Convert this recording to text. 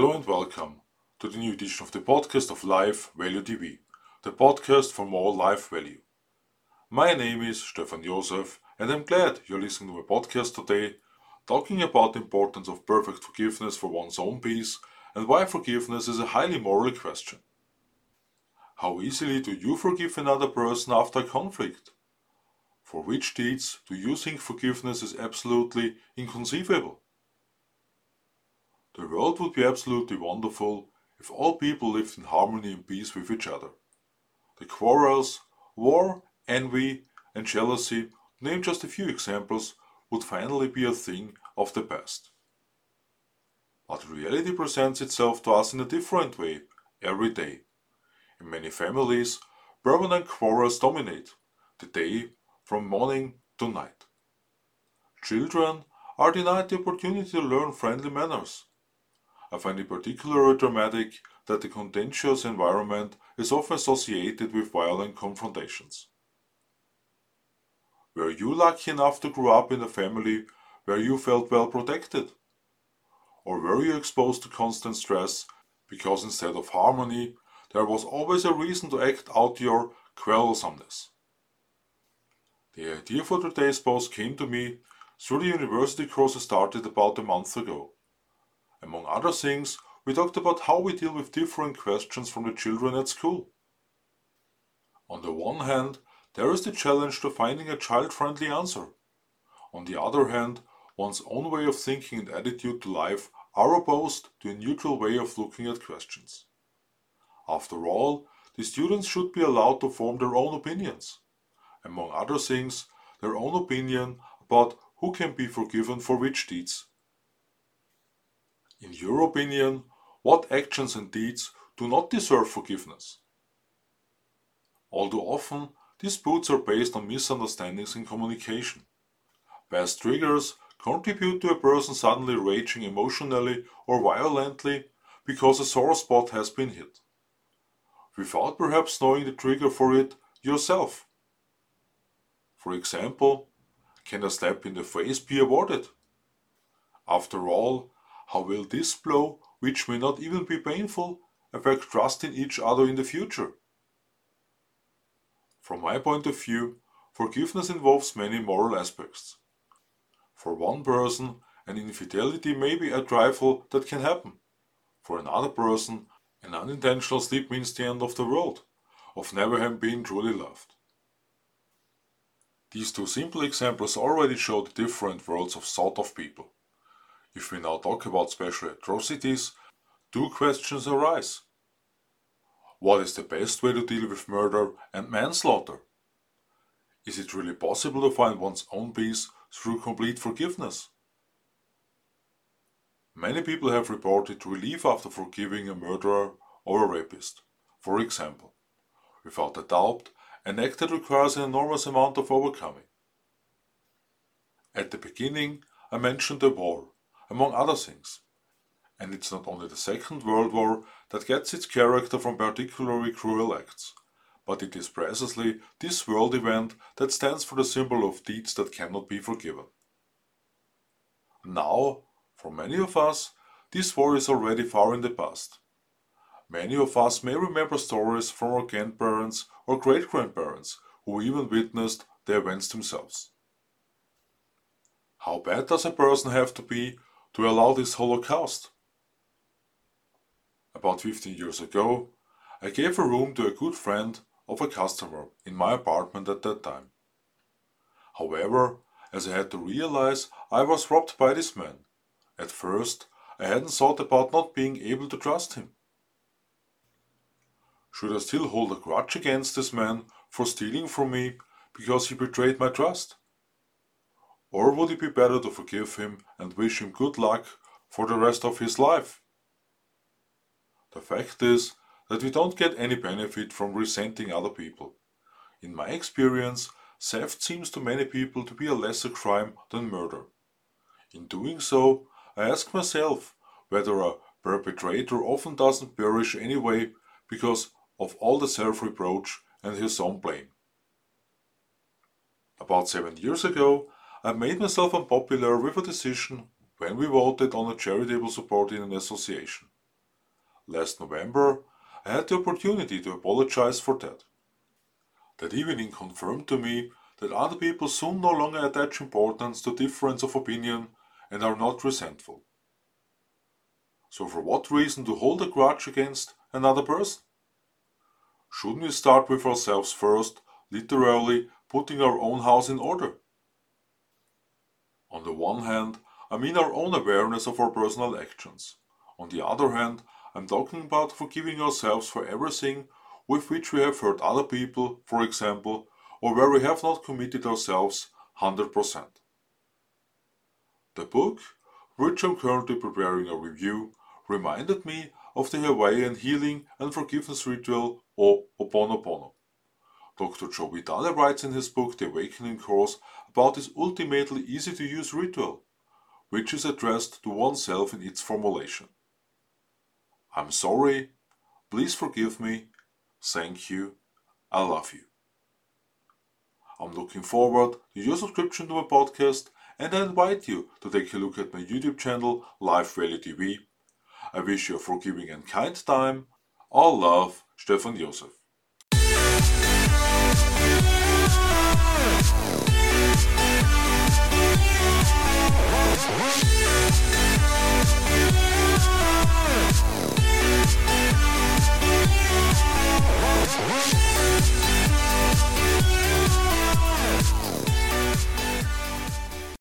Hello and welcome to the new edition of the podcast of Life Value TV, the podcast for more life value. My name is Stefan Josef and I'm glad you're listening to my podcast today, talking about the importance of perfect forgiveness for one's own peace and why forgiveness is a highly moral question. How easily do you forgive another person after conflict? For which deeds do you think forgiveness is absolutely inconceivable? The world would be absolutely wonderful if all people lived in harmony and peace with each other. The quarrels, war, envy, and jealousy, name just a few examples, would finally be a thing of the past. But reality presents itself to us in a different way every day. In many families, permanent quarrels dominate the day from morning to night. Children are denied the opportunity to learn friendly manners I find it particularly dramatic that the contentious environment is often associated with violent confrontations. Were you lucky enough to grow up in a family where you felt well protected? Or were you exposed to constant stress because instead of harmony, there was always a reason to act out your quarrelsomeness? The idea for today's post came to me through the university course I started about a month ago. Among other things, we talked about how we deal with different questions from the children at school. On the one hand, there is the challenge to finding a child friendly answer. On the other hand, one's own way of thinking and attitude to life are opposed to a neutral way of looking at questions. After all, the students should be allowed to form their own opinions. Among other things, their own opinion about who can be forgiven for which deeds in your opinion, what actions and deeds do not deserve forgiveness? Although often, disputes are based on misunderstandings in communication. Past triggers contribute to a person suddenly raging emotionally or violently because a sore spot has been hit, without perhaps knowing the trigger for it yourself. For example, can a slap in the face be avoided? After all, how will this blow, which may not even be painful, affect trust in each other in the future? From my point of view, forgiveness involves many moral aspects. For one person, an infidelity may be a trifle that can happen. For another person, an unintentional slip means the end of the world, of never having been truly loved. These two simple examples already show the different worlds of thought of people. If we now talk about special atrocities, two questions arise. What is the best way to deal with murder and manslaughter? Is it really possible to find one's own peace through complete forgiveness? Many people have reported relief after forgiving a murderer or a rapist, for example. Without a doubt, an act that requires an enormous amount of overcoming. At the beginning, I mentioned the war, among other things. And it's not only the Second World War that gets its character from particularly cruel acts, but it is precisely this world event that stands for the symbol of deeds that cannot be forgiven. Now, for many of us, this war is already far in the past. Many of us may remember stories from our grandparents or great grandparents who even witnessed the events themselves. How bad does a person have to be to allow this Holocaust. About 15 years ago, I gave a room to a good friend of a customer in my apartment at that time. However, as I had to realize I was robbed by this man, at first I hadn't thought about not being able to trust him. Should I still hold a grudge against this man for stealing from me because he betrayed my trust? Or would it be better to forgive him and wish him good luck for the rest of his life? The fact is that we don't get any benefit from resenting other people. In my experience, theft seems to many people to be a lesser crime than murder. In doing so, I ask myself whether a perpetrator often doesn't perish anyway because of all the self reproach and his own blame. About seven years ago, I made myself unpopular with a decision when we voted on a charitable support in an association. last November, I had the opportunity to apologize for that. That evening confirmed to me that other people soon no longer attach importance to difference of opinion and are not resentful. So, for what reason to hold a grudge against another person? Shouldn't we start with ourselves first, literally putting our own house in order? On the one hand, I mean our own awareness of our personal actions. On the other hand, I'm talking about forgiving ourselves for everything with which we have hurt other people, for example, or where we have not committed ourselves 100%. The book, which I'm currently preparing a review, reminded me of the Hawaiian healing and forgiveness ritual Ho'oponopono. Dr. Joe Vitale writes in his book The Awakening Course about this ultimately easy to use ritual, which is addressed to oneself in its formulation. I'm sorry, please forgive me, thank you, I love you. I'm looking forward to your subscription to my podcast and I invite you to take a look at my YouTube channel Life Value TV. I wish you a forgiving and kind time. All love, Stefan Josef.